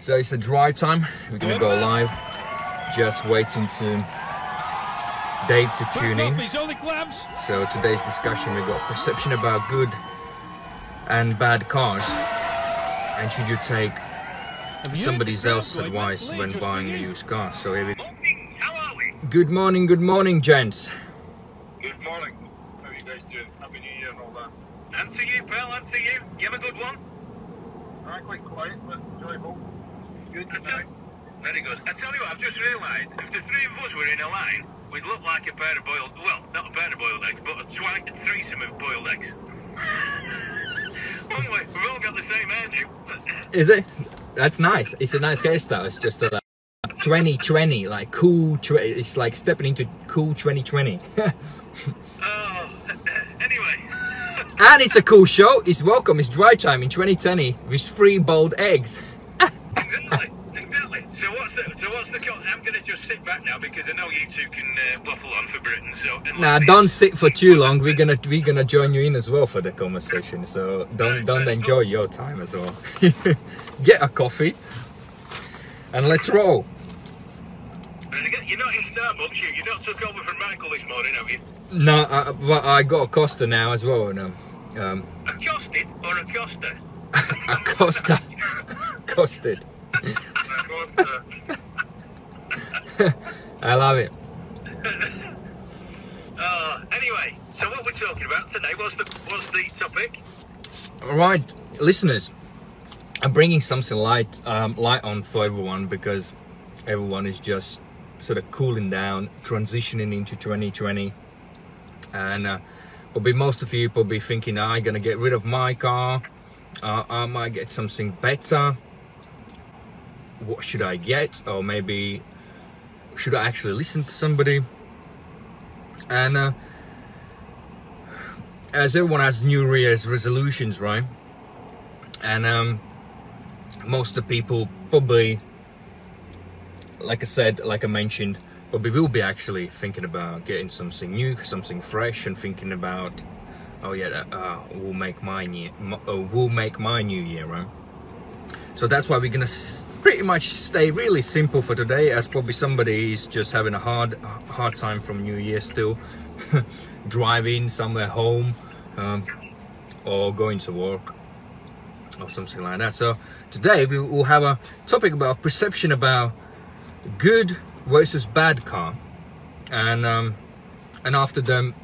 So it's a drive time. We're gonna go live. Just waiting to Dave to tune in. So today's discussion we've got perception about good and bad cars, and should you take somebody else's advice when buying a used car? So here we. Morning, how are we? Good morning, good morning, gents. Good morning. How are you guys doing? Happy New Year and all that. Answer you, pal, answer you. You have a good one? Alright, quite quiet, but enjoyable. Good I tell, very good. I tell you what, I've just realised, if the three of us were in a line, we'd look like a pair of boiled, well, not a pair of boiled eggs, but a, twi- a threesome of boiled eggs. Wouldn't we? We've all got the same hairdo. Is it? That's nice. It's a nice hairstyle. It's just a, like 2020, like cool. Tw- it's like stepping into cool 2020. Oh, anyway. and it's a cool show. It's welcome. It's dry time in 2020 with three boiled eggs. Exactly, exactly. So what's the, so what's the, I'm going to just sit back now because I know you two can uh, waffle on for Britain, so. Nah, don't sit for too long. We're gonna we're gonna join you in as well for the conversation. So don't don't enjoy your time as well. Get a coffee and let's roll. You're not in Starbucks, you, you not took over from Michael this morning, have you? No, I, but I got a Costa now as well. No, um, Accosted or Acosta? a Costa, costed. of course, uh, I love it. Uh, anyway, so what we're talking about today, what's the, what's the topic? All right, listeners, I'm bringing something light, um, light on for everyone because everyone is just sort of cooling down, transitioning into 2020, and uh, probably most of you probably thinking, "I'm gonna get rid of my car. Uh, I might get something better. What should I get? Or maybe should I actually listen to somebody?" And uh, as everyone has New Year's resolutions, right? And um, most of the people probably, like I said, like I mentioned, probably will be actually thinking about getting something new, something fresh, and thinking about, oh yeah, uh, will make my year, uh, will make my new year, right? So that's why we're gonna pretty much stay really simple for today, as probably somebody is just having a hard, hard time from New Year still, driving somewhere home, um, or going to work, or something like that. So today we will have a topic about perception about good versus bad car, and um, and after the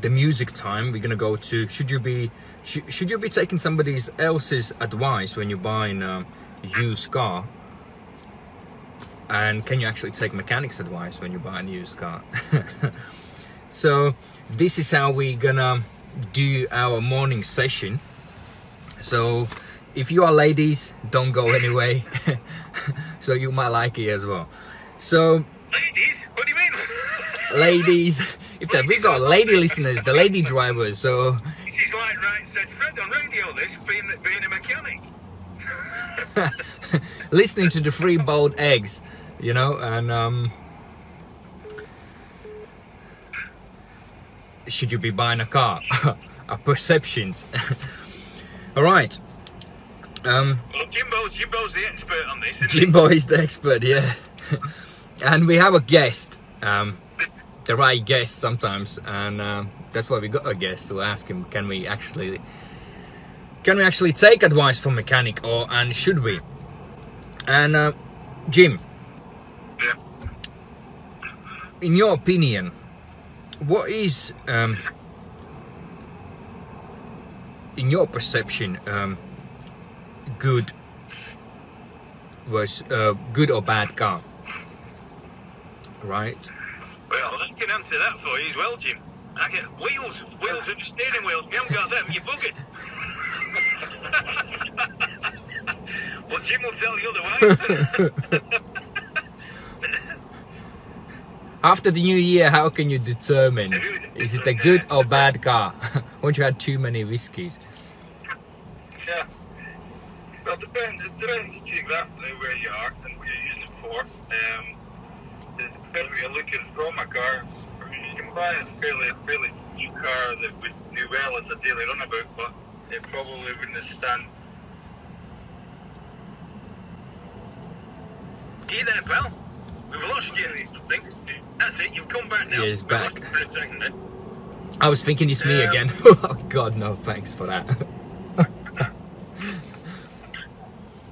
the music time, we're gonna go to should you be should, should you be taking somebody else's advice when you're buying a used car? And can you actually take mechanics advice when you buy a used car? so this is how we're gonna do our morning session. So if you are ladies, don't go anyway. so you might like it as well. So Ladies? What do you mean? ladies, if that we got lady listeners, the lady drivers. So this is like right said Fred on radio, this, being, being a mechanic. listening to the free boiled eggs, you know, and um, should you be buying a car? Our perceptions. All right. Um, Well, Jimbo's, Jimbo's the expert on this, isn't he? Jimbo is the expert, yeah. and we have a guest, um, the right guest sometimes, and um, that's why we got a guest to ask him, can we actually, can we actually take advice from mechanic, or and should we? And uh, Jim, Yeah. in your opinion, what is, um, in your perception, um, good was uh, good or bad car? Right. Well, I can answer that for you as well, Jim. I get wheels, wheels and steering wheels. If you haven't got them, you're buggered. Jim will tell you otherwise. After the new year, how can you determine is it a good or bad car? Once you had too many whiskies. yeah. Well, it depends. It depends geographically where you are and what you're using it for. Um, it depends what you're looking from a car. You can buy a fairly, fairly new car that would do well as a daily runabout, but it probably wouldn't stand You there, pal? We've lost you, I think. That's it, you've come back now. Yeah, he's We've back. second. I was thinking it's me Um, again. oh God, no, thanks for that.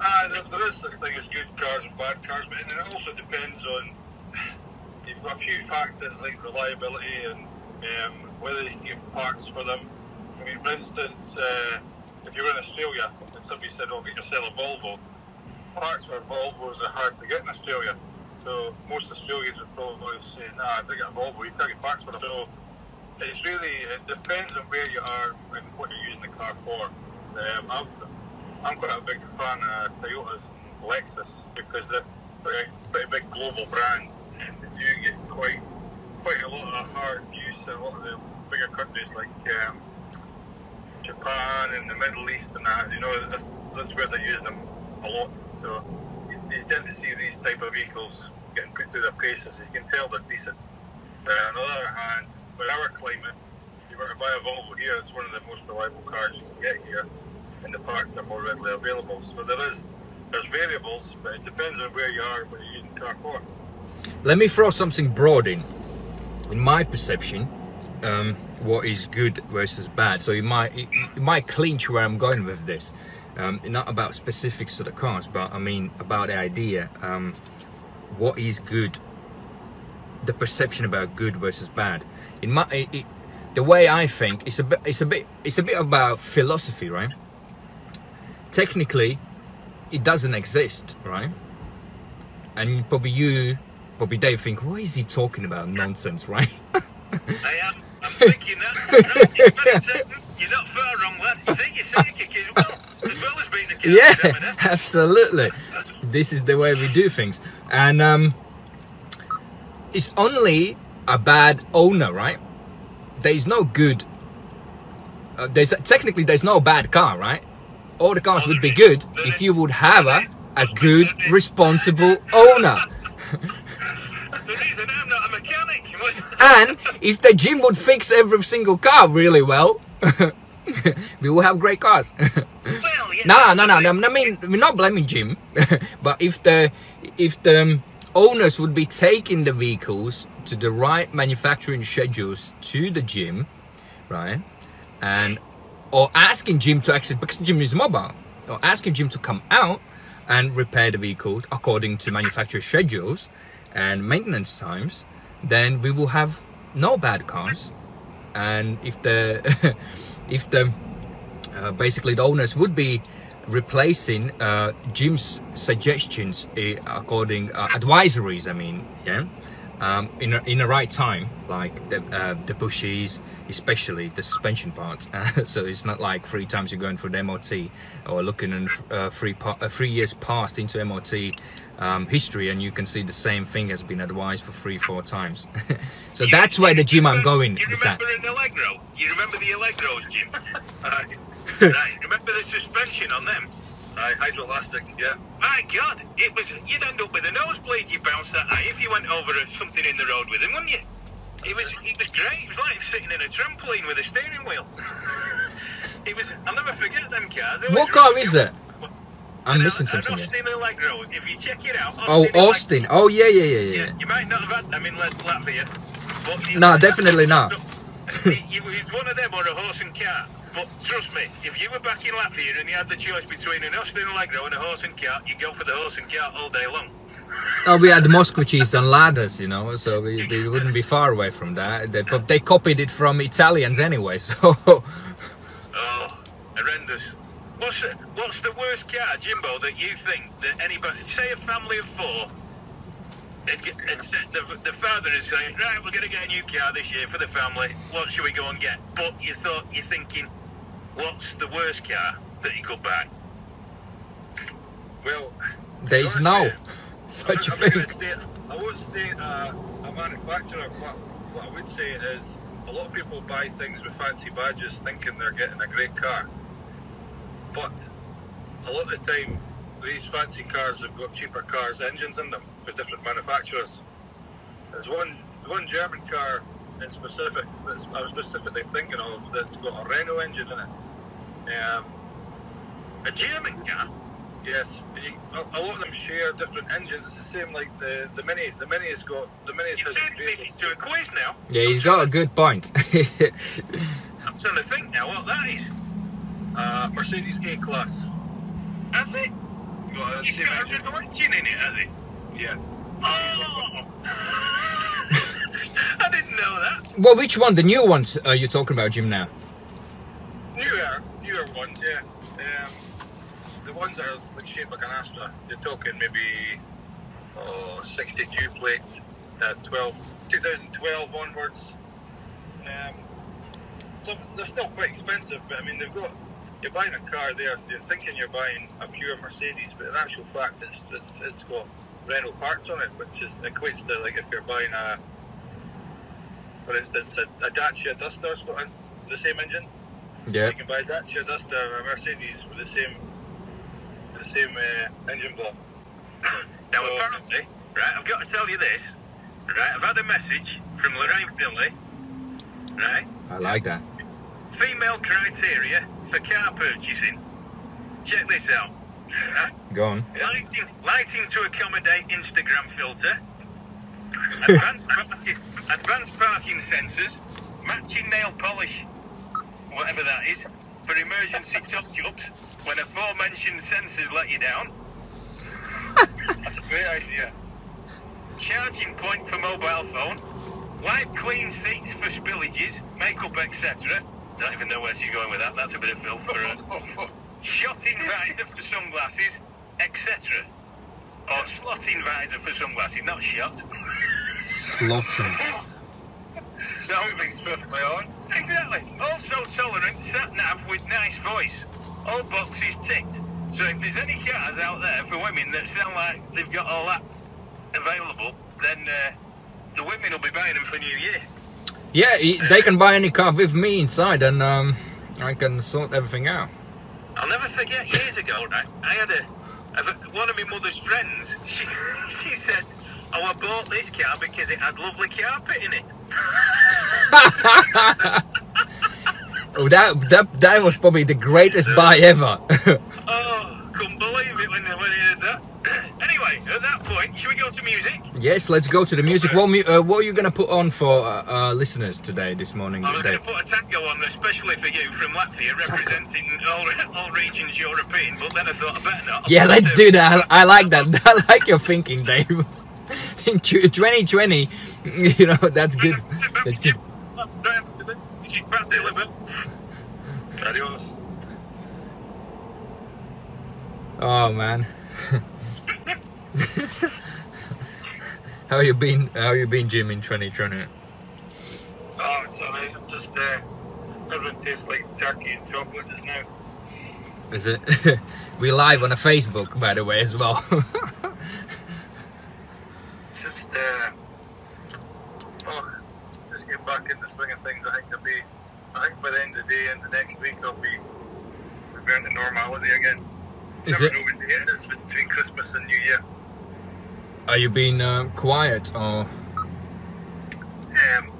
Ah, there, is such thing as good cars and bad cars, but it also depends on you've got a few factors like reliability and um, whether you can get parts for them. I mean, for instance, uh, if you're in Australia and somebody said, "Oh, get yourself a Volvo," parts for Volvos are hard to get in Australia. So most Australians would probably say, "Nah, I get a Volvo, you can't get parts for them." So it's really it depends on where you are and what you're using the car for. Um, I'm, I'm quite a big fan of Toyotas and Lexus because they're pretty, pretty big global brand and they do get quite quite a lot of hard use in a lot of the bigger countries like um, Japan and the Middle East and that. You know, that's, that's where they're using them a lot. So you, you tend to see these type of vehicles getting put through their paces. You can tell they're decent. But on the other hand, with our climate, if you were to buy a Volvo here, it's one of the most reliable cars you can get here, and the parts are more readily available. So there is there's variables, but it depends on where you are, what you're using the car for. Let me throw something broad in. In my perception, um, what is good versus bad. So you might you might clinch where I'm going with this. Um, not about specifics of the cars, but I mean about the idea. Um, what is good? The perception about good versus bad. It, it, the way I think, it's a bit, it's a bit, it's a bit about philosophy, right? Technically, it doesn't exist, right? And probably you, probably Dave, think, what is he talking about? Nonsense, right? I am. I'm thinking that. You're not far wrong, lad. You think you're psychic as well, yeah, absolutely. This is the way we do things, and um, it's only a bad owner, right? There is no good. Uh, there's technically there's no bad car, right? All the cars would be good if you would have a, a good, responsible owner. And if the gym would fix every single car really well, we will have great cars. well, yeah. no, no, no, no. I mean, we're not blaming Jim, but if the if the um, owners would be taking the vehicles to the right manufacturing schedules to the gym, right, and or asking Jim to actually because Jim is mobile, or asking Jim to come out and repair the vehicle according to manufacturer schedules and maintenance times, then we will have no bad cars. And if the if the uh, basically the owners would be replacing uh, Jim's suggestions uh, according uh, advisories. I mean, yeah, um, in a, in the right time, like the uh, the bushes, especially the suspension parts. so it's not like three times you're going for the MOT or looking in uh, three pa- uh, three years past into MOT. Um, history and you can see the same thing has been advised for three four times so that's where the gym i'm going You is that remember an Allegro? You remember the Allegros, Jim? Right. Remember the suspension on them? Aye, Hydrolastic, yeah. My God, it was. You'd end up with a nosebleed. You bounced that ah, if you went over a- something in the road with him, wouldn't you? It was. It was great. It was like sitting in a trampoline with a steering wheel. it was. I'll never forget them cars. What car really is good. it i'm An- missing an something here. Austin Allegro. If you check it out. oh Allegro. austin oh yeah yeah yeah yeah Yeah, you might not have had them in Lat- Latvia. But you- No, definitely not. It- you- It's one of them or a horse and cart. But trust me, if you were back in Latvia and you had the choice between an Austin Allegro and a horse and cart, you'd go for the horse and cart all day long. Oh, we had Moskviches and Ladas, you know, so we, we wouldn't be far away from that. They, but they copied it from Italians anyway, so Oh, horrendous. What's the, what's the worst car, Jimbo, that you think that anybody, say a family of four, it'd it'd the, the father is saying, right, we're going to get a new car this year for the family. What should we go and get? But you thought, you're thinking, what's the worst car that you could buy? Well, there is no such a I'm not thing. gonna state- I won't state uh, a manufacturer. What, what I would say is a lot of people buy things with fancy badges thinking they're getting a great car. But a lot of the time, these fancy cars have got cheaper cars engines in them for different manufacturers. There's one one German car in specific that I was specifically thinking of that's got a Renault engine in it. Um, A German car? Yes, a, a lot of them share different engines. It's the same like the the mini. The mini has got the mini You has turned this into a quiz now. Yeah, he's got a good point. I'm trying to think now what that is. uh, Mercedes A class. Has it? Got a It's same got a engine. good engine in it, has it? Yeah. Oh! Didn't know that. well, which one? The new ones are you talking about, Jim? Now? Newer, newer ones. Yeah. Um, the ones that are like shaped like an Astra. You're talking maybe oh, 62 plate, uh, 12, 2012 onwards. Um, so they're still quite expensive, but I mean they've got. You're buying a car there, so you're thinking you're buying a pure Mercedes, but in actual fact, it's it's, it's got Renault parts on it, which is equates to like if you're buying a, for instance, a, a Dacia Duster's got a, the same engine. Yeah. You can buy a Dacia Duster or a Mercedes with the same the same uh, engine block. Now, So- apparently, right, I've got to tell you this. Right, I've had a message from Lorraine Finlay. Right, I like that. female criteria for car purchasing. Check this out. Right, Go on. lighting, lighting to accommodate Instagram filter. Advanced, parking, advanced parking sensors. Matching nail polish. Whatever that is. For emergency touch-ups when aforementioned sensors let you down. That's a great idea. charging point for mobile phone, wipe clean seats for spillages, makeup, etc. Don't even know where she's going with that. That's a bit of filth for her. Oh, Shotting visor for sunglasses, etc. Or slotting visor for sunglasses, not shot. Slotting. Something's perfectly on. Exactly. Also tolerant sat nav with nice voice. All boxes ticked. So if there's any cars out there for women that sound like they've got all that available, then uh, the women will be buying them for New Year. Yeah, they can buy any car with me inside, and um, I can sort everything out. I'll never forget years ago, right? I had a, one of my mother's friends. She, she said, "Oh, I bought this car because it had lovely carpet in it." Oh, that that that was probably the greatest buy ever. Oh, couldn't believe it when, when he did that. anyway, at that point, should we go to music? Yes, let's go to the music. What, uh, what are you gonna put on for uh, uh, listeners today, this morning? I'm going to put a tango on, especially for you from Latvia, representing all, all regions European. But then I thought I better not. Yeah, let's do that. I, I like that. I like your thinking, Dave. In 2020, you know that's good. That's good. Adios. Oh man. How you been? How you been, Jim, in 2020? Oh, it's alright. I'm just, uh, everything tastes like turkey and chocolate just now. Is it? we live on a Facebook, by the way, as well. Just, uh, oh, just get back in the swing of things. I think I'll be, I think by the end of the day and the next week I'll be reverting to normality again. Is Never it? know when the end is between Christmas and New Year. Are you being uh, quiet or? Um,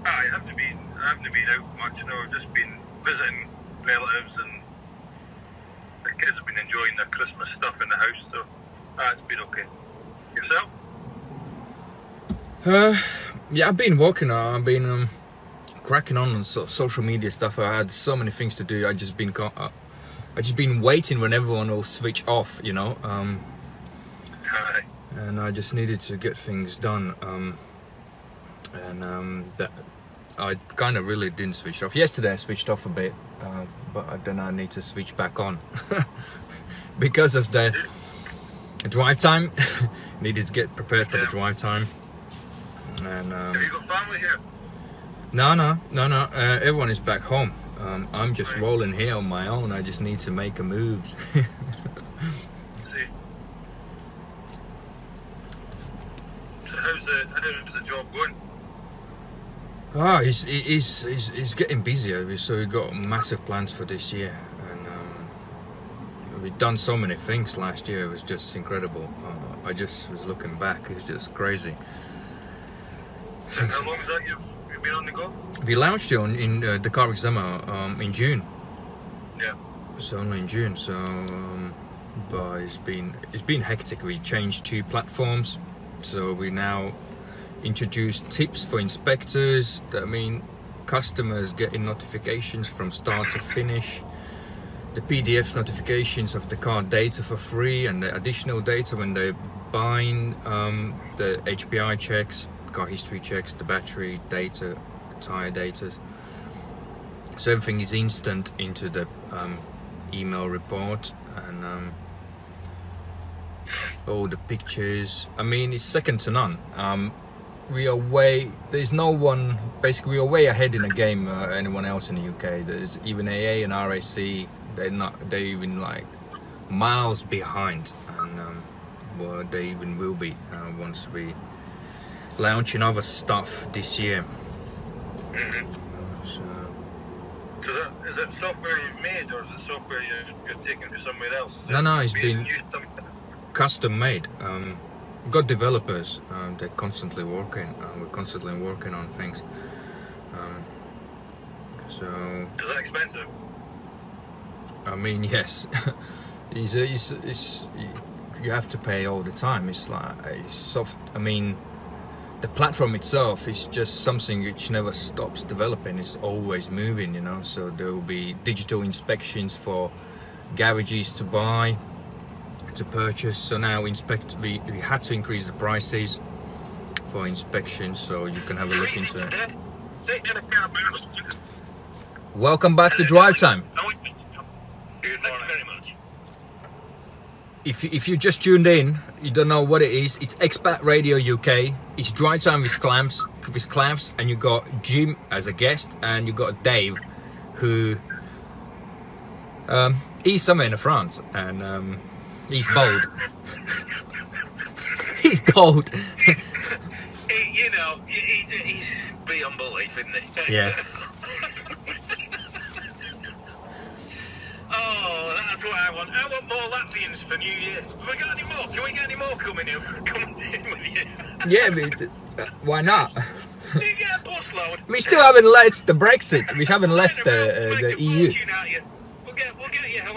I haven't been, I haven't been out much. You know, I've just been visiting relatives, and the kids have been enjoying their Christmas stuff in the house. So that's been okay. Yourself? Uh, yeah, I've been working. Uh, I've been um, cracking on on so- social media stuff. I had so many things to do. I just been uh, I just been waiting when everyone will switch off. You know. Um. And I just needed to get things done. Um, and um, that I kind of really didn't switch off. Yesterday I switched off a bit, uh, but then I need to switch back on because of the drive time. needed to get prepared for the drive time. And um, Have you got family here? no, no, no, no. Uh, everyone is back home. Um, I'm just rolling here on my own. I just need to make a moves. see. So how's the how's the job going? Oh, he's, he's, he's, he's getting busier, so we've got massive plans for this year. And um, we've done so many things last year, it was just incredible. Uh, I just was looking back, it was just crazy. How long is that you've, you've been on the go? We launched it on, in uh, the Car Examiner um, in June, Yeah. so only in June. So um, but it's been it's been hectic. We changed two platforms, so we now introduced tips for inspectors. That mean customers getting notifications from start to finish. The PDF notifications of the car data for free and the additional data when they buying um, the HPI checks, car history checks, the battery data, tire data. So everything is instant into the um, email report and um, all the pictures. I mean, it's second to none. Um, we are way. There's no one. Basically, we are way ahead in the game. Uh, anyone else in the UK? There's even AA and RAC. They're not. They're even like miles behind, and um, well, they even will be uh, once we launching other stuff this year. So, So that, is it software you've made or is it software you- you've taken to somewhere else? Is No, no, it's been- used somewhere else? custom made. Um, got developers. Uh, they're constantly working. Uh, we're constantly working on things. Um, so Is that expensive? I mean, yes, it's, it's, it's, you have to pay all the time. It's like it's soft. I mean, the platform itself is just something which never stops developing. It's always moving, you know. So there will be digital inspections for garages to buy, to purchase. So now inspect. We, we had to increase the prices for inspection, so you can have a look into it. Welcome back to Drive Time. If you, if you just tuned in, you don't know what it is. It's Expat Radio UK. It's drive Time with Clams, with Clams, and you got Jim as a guest, and you got Dave, who um, he's somewhere in France, and um, he's bold. he's bold. He, you know, he, he, he's beyond belief, isn't he? yeah. Oh, that's what I want. I want more Latvians for New Year. Have we got any more? Can we get any more coming in? Coming in with you? Yeah, but, uh, why not? You get a busload? We still haven't left the Brexit. We haven't left the, uh, the EU.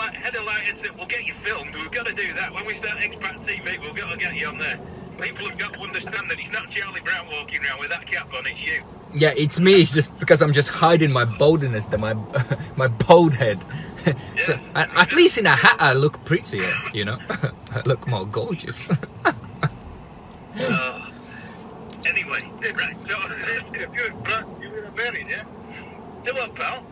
Head of lighted. We'll get you filmed. We've got to do that. When we start Expat TV, we've got to get you on there. People have got to understand that it's not Charlie Brown walking around with that cap on. It's you. Yeah, it's me. It's just because I'm just hiding my boldness, my my bold head. so, at, at least in a hat, I look prettier. You know, I look more gorgeous. Uh, anyway, right. So, If you're in France, you wear a beret, yeah? do what, pal?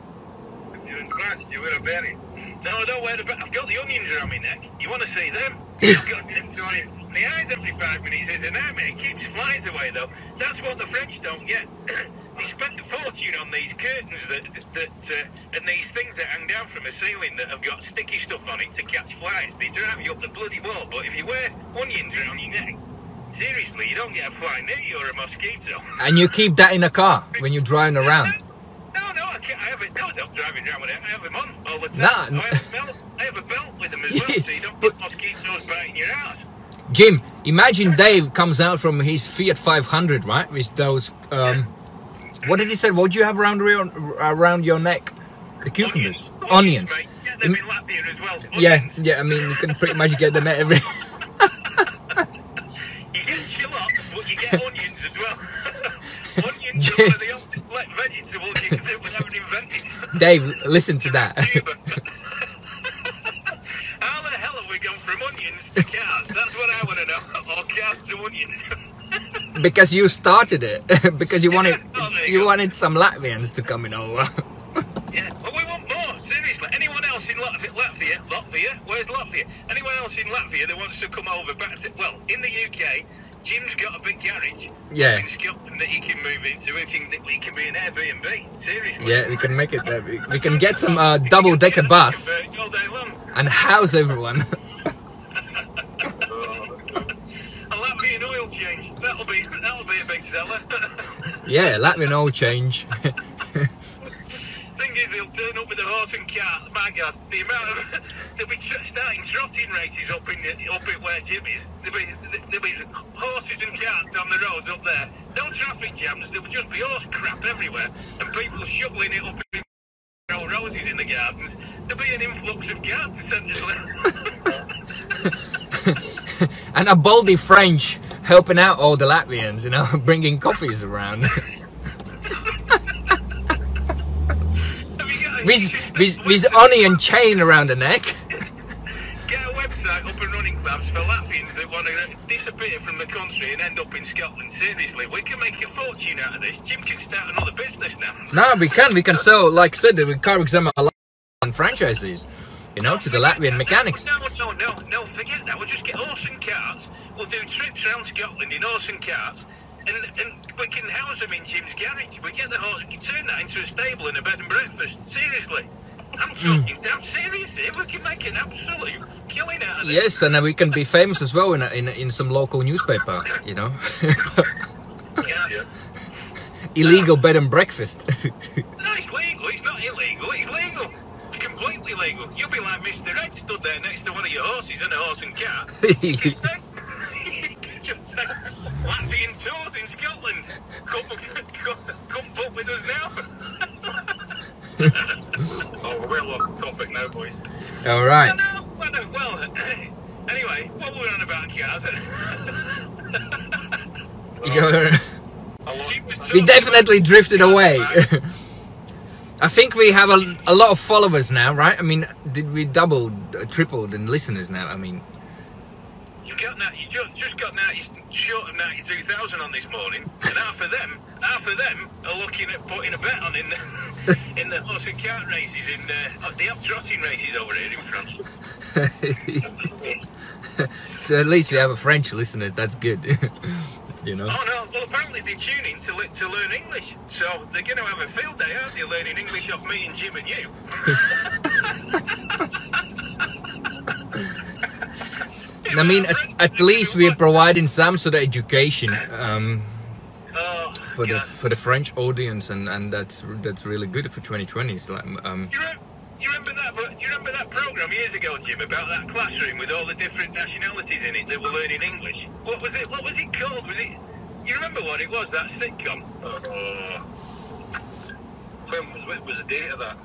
In France, you wear a beret. No, I don't wear the. ba- I've got the onions around my neck. You want to see them? I've got them to My eyes every five minutes is a nightmare. It keeps flies away though. That's what the French don't get. they spent a fortune on these curtains that that uh, and these things that hang down from the ceiling that have got sticky stuff on it to catch flies. They drive you up the bloody wall. But if you wear onions around your neck, seriously, you don't get a fly near you or a mosquito. and you keep that in the car when you're driving around. No, no, I can't. I have it. No, I don't drive it around with it. I have them on all the time. Nah, I, have a belt, I have a belt with them as well, so you don't get mosquitoes biting your ass. Jim, imagine Dave comes out from his Fiat 500, right, with those. Um, what did he say? What do you have around your around your neck? The cucumbers, onions. mate. Get them in Latvia as well. Yeah, Onions. yeah. I mean, you can pretty much get them at every. You get shallots, but you get onions as well. onions Jim. are the oldest le- vegetables you can do. Dave, listen to that. How the hell have we gone from onions to cars? That's what I want to know. Or cars to onions. because you started it. because you wanted Oh, you you wanted some Latvians to come in over. Yeah, well, we want more. Seriously, anyone else in Latvia, Latvia, Latvia, where's Latvia? Anyone else in Latvia that wants to come over back to, well, in the UK, Jim's got a big garage Yeah. in Scotland that he can move into. He can, he can be an Airbnb. Seriously. Yeah, we can make it. Uh, we, we can get some uh, double decker bus All day long. and house everyone. A Latvian oil change. That'll be that'll be a big seller. yeah, Latvian oil change. He'll turn up with a horse and cart. My God, the amount of they'll be tr- starting trotting races up in the, up at where Jim is. There'll be there'll be horses and carts on the roads up there. No traffic jams. There'll just be horse crap everywhere, and people shoveling it up in old roses in the gardens. There'll be an influx of garden centres. and a baldy French helping out all the Latvians, you know, bringing coffees around. Have you got a- with, with, with onion chain around the neck. Get a website up and running, clubs for Latvians that want to disappear from the country and end up in Scotland. Seriously, we can make a fortune out of this. Jim can start another business now. No, we can. We can sell, like I said, we car exam and franchises, you know, to the Latvian mechanics. No, no, no, no, forget that. We'll just get horse and carts. We'll do trips around Scotland in horse and carts. And, and we can house them in Jim's garage. We get the horse, we turn that into a stable and a bed and breakfast. Seriously. I'm hmm. talking, I'm serious here. We can make an absolute killing out of this. Yes, and then we can be famous as well in a, in, a- in some local newspaper, you know. Yeah. Illegal bed and breakfast. No, it's legal. It's not illegal. It's legal. Completely legal. You'll be like Mr. Ed stood there next to one of your horses and a horse and cat. You can say, you can just say, Latvian tours in Scotland. Come, come, come book with us now. oh, we're well off topic now, boys. All right. No, no, well, no, well anyway, what were we on about cars? You're- we definitely drifted away. I think we have a, a lot of followers now, right? I mean, did we doubled, uh, tripled in listeners now? I mean, You got that? You just, just got 90, short of ninety-two thousand on this morning, and half of them, half of them are looking at putting a bet on in the in the horse and cart races. In uh, the, they have trotting races over here in France. so at least we have a French listener That's good. you know. Oh no! Well, apparently they tune in to, to learn English, so they're going to have a field day, aren't they? Learning English off me and Jim and you. I mean, at, at least we're providing some sort of education um, Oh, for the for the French audience, and, and that's that's really good for 2020. It's like, um, You, re- you remember that? Do you remember that program years ago, Jim, about that classroom with all the different nationalities in it that were learning English? What was it? What was it called? Was it? You remember what it was? That sitcom? Uh, when was, what was the date of that?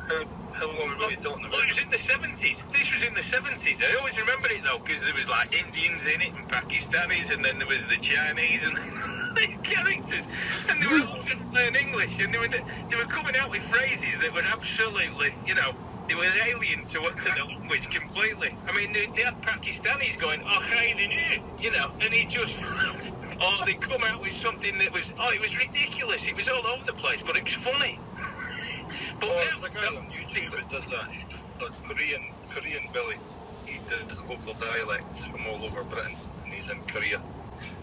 How, long were we talking about? Oh, it was in the seventies. This was in the seventies. I always remember it though, because there was like Indians in it and Pakistanis, and then there was the Chinese and the characters, and they were all trying to learn English, and they were they were coming out with phrases that were absolutely, you know. They were alien to, to the language completely. I mean, they, they had Pakistanis going, oh, hey, you know, and he just, or oh, they come out with something that was, oh, it was ridiculous. It was all over the place, but it was funny. But Oh, now there's a guy on YouTube that does that. He's a Korean, Korean Billy. He does local dialects from all over Britain, and he's in Korea.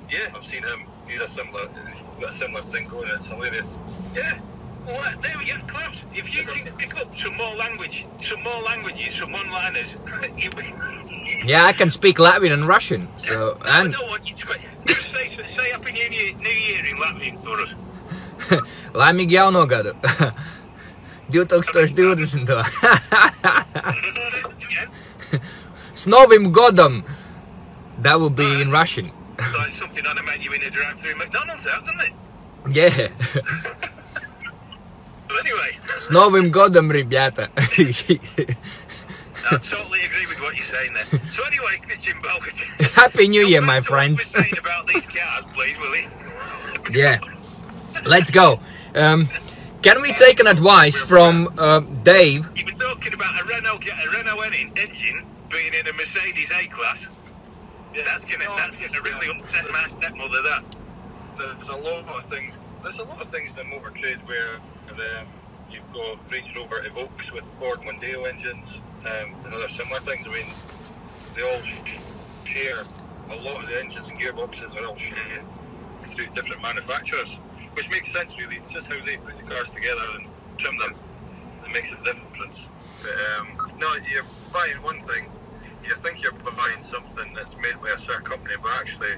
Yeah, I've seen him. He's a similar. He's got a similar thing going. It's hilarious. yeah. Well, there we go, Klaus. If you can pick up some more language, some more languages, some one-liners, yeah, I can speak Latvian and Russian. So I and don't want you to say, say Happy New Year, New Year in Latvian for us. laimīgi jauno gadu. 2020. Again, S Novim godam. That would be in Russian. it's like something on a menu in a drive-through at McDonald's, out, doesn't it? Yeah. But anyway, С Новым годом, ребята. I totally agree with what you're saying there. So anyway, Jimbo. Happy New Year, Go my back to what you friends. were saying about these cars, please, will you? yeah. Let's go. Um, can we take an advice from um, Dave? You were talking about a Renault, a Renault engine being in a Mercedes A-Class. Yeah, That's gonna, that's gonna really upset my stepmother. That. There's a lot of things. There's a lot of things in the motor trade where um, you've got Range Rover Evoques with Ford Mondeo engines um, and other similar things. I mean, they all sh- share a lot of the engines and gearboxes are all shared through different manufacturers, which makes sense really. It's just how they put the cars together and trim them that makes a difference. But, um, no, you're buying one thing. You think you're buying something that's made by a certain company, but actually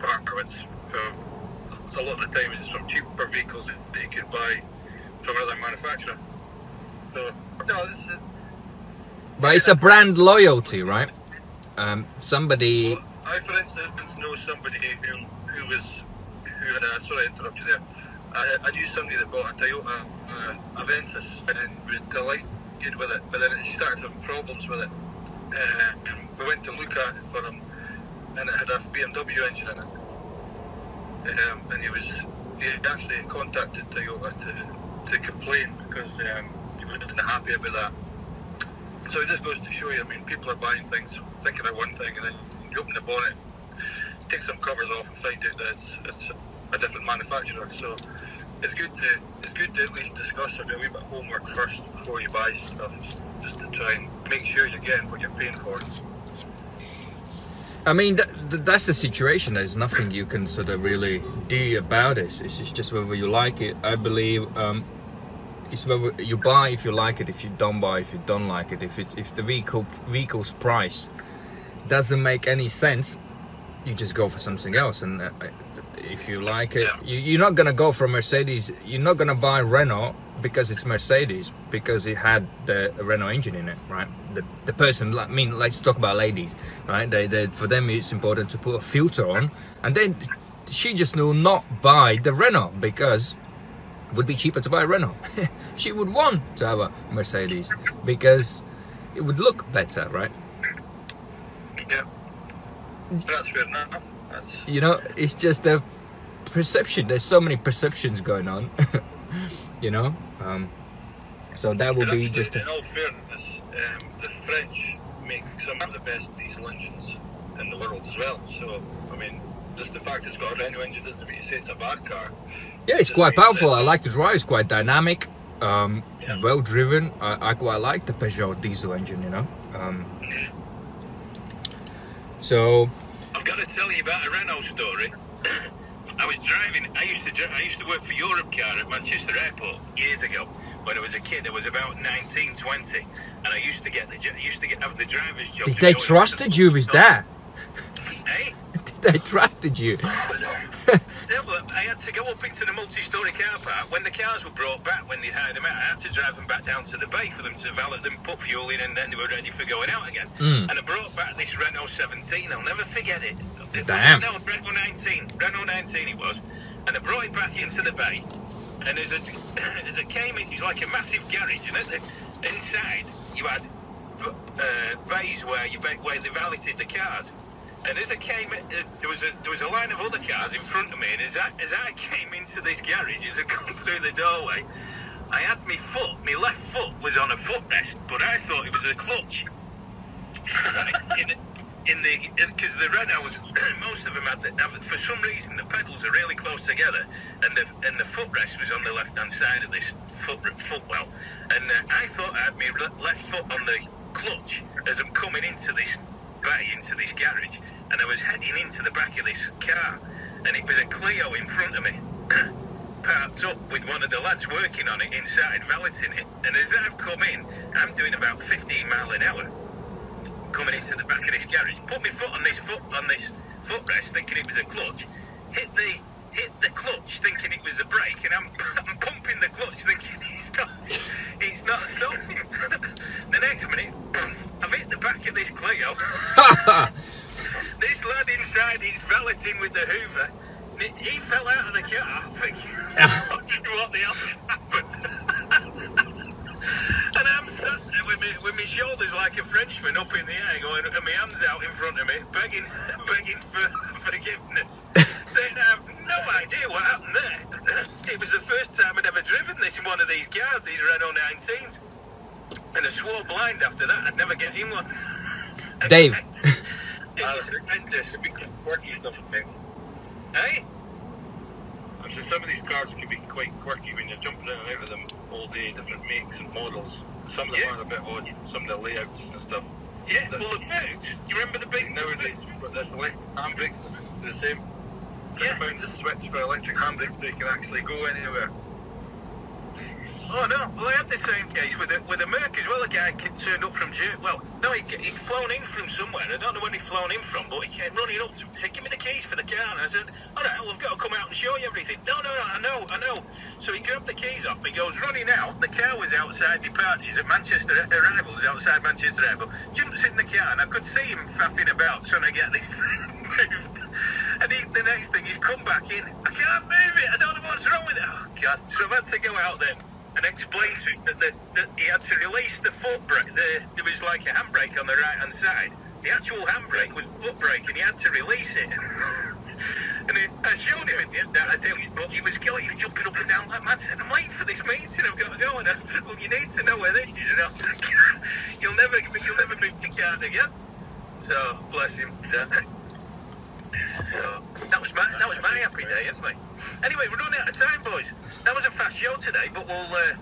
part of it's from it's a lot of the time it's from cheaper vehicles that you could buy from another manufacturer. So no, this is But it's a brand loyalty, right? Um, somebody. well, I for instance know somebody who who was a sorry to interrupt you there. I, I knew somebody that bought a Toyota uh, Avensis and was delighted with it, but then it started having problems with it. Uh, we went to look at it for him, and it had a BMW engine in it. Um, and he was he actually contacted Toyota to, to complain because um, he wasn't happy about that. So it just goes to show you, I mean, people are buying things, thinking of one thing, and then you open the bonnet, take some covers off, and find out that it's, it's a different manufacturer. So it's good to it's good to at least discuss or do a wee bit of homework first before you buy stuff, just to try and make sure you're getting what you're paying for. I mean, th- th- that's the situation. There's nothing you can sort of really do about it. It's, it's just whether you like it. I believe um, it's whether you buy if you like it. If you don't buy, if you don't like it. If it, if the vehicle vehicle's price doesn't make any sense, you just go for something else. And uh, if you like it, Yeah. you, you're not gonna go for Mercedes. You're not gonna buy Renault because it's Mercedes because it had the Renault engine in it, right? The the person, I mean, let's talk about ladies, right? They, they for them it's important to put a filter on, and then she just will not buy the Renault because it would be cheaper to buy a Renault. she would want to have a Mercedes because it would look better, right? Yeah, that's fair enough. That's you know it's just a perception there's so many perceptions going on you know um so that would be just in all fairness, um, the French make some of the best diesel engines in the world as well. So, I mean, just the fact it's got a Renault engine doesn't mean you say it's a bad car. yeah it's quite powerful sense. i like to drive it's quite dynamic um Yeah. well driven I, I quite like the peugeot diesel engine you know um so I've got to tell you about a Renault story. I was driving. I used to. I used to work for Europcar at Manchester Airport years ago. When I was a kid, I was about 19, 20, and I used to get the. I used to get have the driver's job. they, they trusted the you with that Hey, they trusted you yeah, well, I had to go up into the multi-story car park when the cars were brought back. When they hired them out, I had to drive them back down to the bay for them to valet them, put fuel in, and then they were ready for going out again. Mm. And I brought back this Renault 17. I'll never forget it. it Damn. Was, no, Renault 19. Renault 19 it was. And I brought it back into the bay. And as it, as it came in, it was like a massive garage. And the, inside, you had uh, bays where you where they valeted the cars. And as I came, uh, there was a there was a line of other cars in front of me. And as I as I came into this garage, as I come through the doorway, I had my foot, my left foot was on a footrest, but I thought it was a clutch. In, in the because the Renaults, most of them had, the, for some reason the pedals are really close together, and the and the footrest was on the left hand side of this foot footwell, and uh, I thought I had my left foot on the clutch as I'm coming into this into this garage, and I was heading into the back of this car, and it was a Clio in front of me. parked up with one of the lads working on it inside, valeting it. And as I've come in, I'm doing about 15 mile an hour coming into the back of this garage. Put my foot on this foot on this footrest, thinking it was a clutch. Hit the hit the clutch, thinking it was a brake, and I'm, I'm pumping the clutch, thinking it's not it's not stopping. the next minute, I've hit the back of this Clio. this lad inside valeting with the Hoover. He he fell out of the car thinking, what the hell has happened. and I'm sat there with me, with my shoulders like a Frenchman up in the air, going, and my hands out in front of me, begging, begging for forgiveness. Saying I have no idea what happened there. It was the first time I'd ever driven this in one of these cars, these Renault 19s. And I swore blind after that I'd never get in one. Dave. it was horrendous. quirky something. Hey? Actually, some of these cars can be quite quirky when you're jumping in and out of them all day, different makes and models. Some of them Yeah. are a bit odd, some of the layouts and stuff. Yeah, well, the boots. Do you remember the big Nowadays, but there's the left handbrakes, it's the same. Yeah. I found the switch for electric handbrakes, so you can actually go anywhere. Oh no! Well, I had the same case with a with a Merc as well. A guy turned up from well, no, he, he'd flown in from somewhere. I don't know where he'd flown in from, but he came running up to say, "Give me the keys for the car." And I said, "All right, well, I've got to come out and show you everything." No, no, no, I know, I know. So he grabbed the keys off me, goes running out. The car was outside departures at Manchester arrivals outside Manchester Airport. Jumps in the car, and I could see him faffing about trying to get this thing moved. And he, the next thing, he's come back in. I can't move it. I don't know what's wrong with it. Oh God! So I've had to go out then and explain to him that, the, that he had to release the foot brake. The, there was like a handbrake on the right hand side, the actual handbrake was foot brake, and he had to release it. and it, I showed him it, that I did, but he was killing, he was jumping up and down like mad. And I'm waiting for this meeting. I've got to go. And I said, well, you need to know where this is. And I you'll never, you'll never move the again. So bless him. So that was my that was my happy day, anyway. Anyway, we're running out of time, boys. That was a fast show today, but we'll. Uh,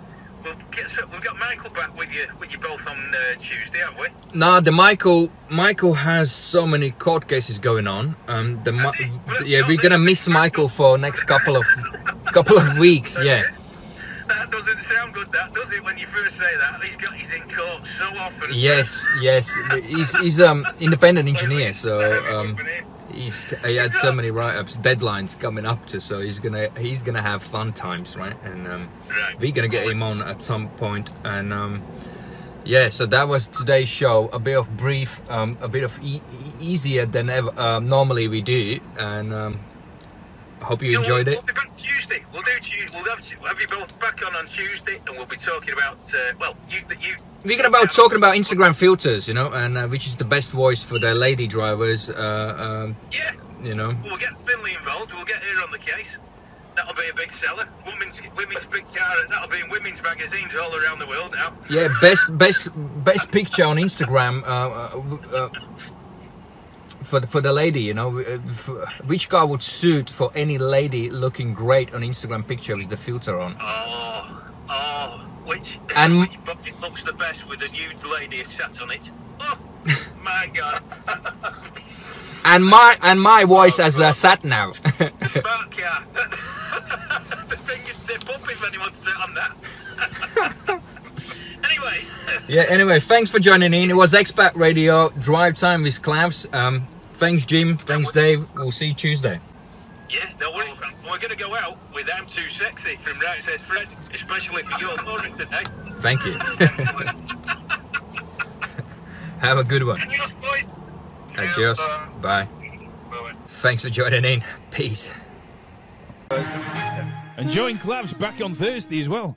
We'll get, so we've got Michael back with you with you both on uh, Tuesday, haven't we? Nah, the Michael Michael has so many court cases going on. Um, the Has he? Well, yeah, no, we're gonna miss Michael for next couple of couple of weeks. Yeah, That doesn't sound good, that does it? When you first say that, he's got he's in court so often. yes, yes. He's he's um independent engineer, so um he's he had so many write-ups, deadlines coming up to, so he's gonna he's gonna have fun times, right? And um, we're gonna get him on at some point, and um, yeah. So that was today's show. A bit of brief, um, a bit of e- easier than ever um, normally we do, and um, I hope you No, enjoyed we'll, it. We'll be back Tuesday. We'll do Tuesday. We'll have, we'll have you both back on on Tuesday, and we'll be talking about. Uh, well, you you. We're gonna about talking about Instagram filters, you know, and uh, which is the best voice for their lady drivers, uh, um, Yeah, you know. we'll get Finley involved. We'll get her on the case. That'll be a big seller. Women's women's big car. That'll be in women's magazines all around the world now. Yeah, best best best picture on Instagram uh, uh, uh, for the, for the lady. You know, uh, for, which car would suit for any lady looking great on Instagram picture with the filter on? Oh, oh, which And- which bucket looks the best with a nude lady sat on it? Oh, my God! And my and my voice as a sat now. Smart car. the thing you'd zip up if anyone sat on that. anyway, yeah. Anyway, thanks for joining in. It was Expat Radio Drive Time with Clavs. Um, thanks Jim. Thanks Dave. We'll see you Tuesday. yeah, no worries. We're going to go out with I'm Too Sexy from Right Said Fred, especially for your Lauren today. Thank you. Have a good one. Adios, boys. Adios. Bye. Bye-bye. Thanks for joining in. Peace. And join Clavs back on Thursday as well.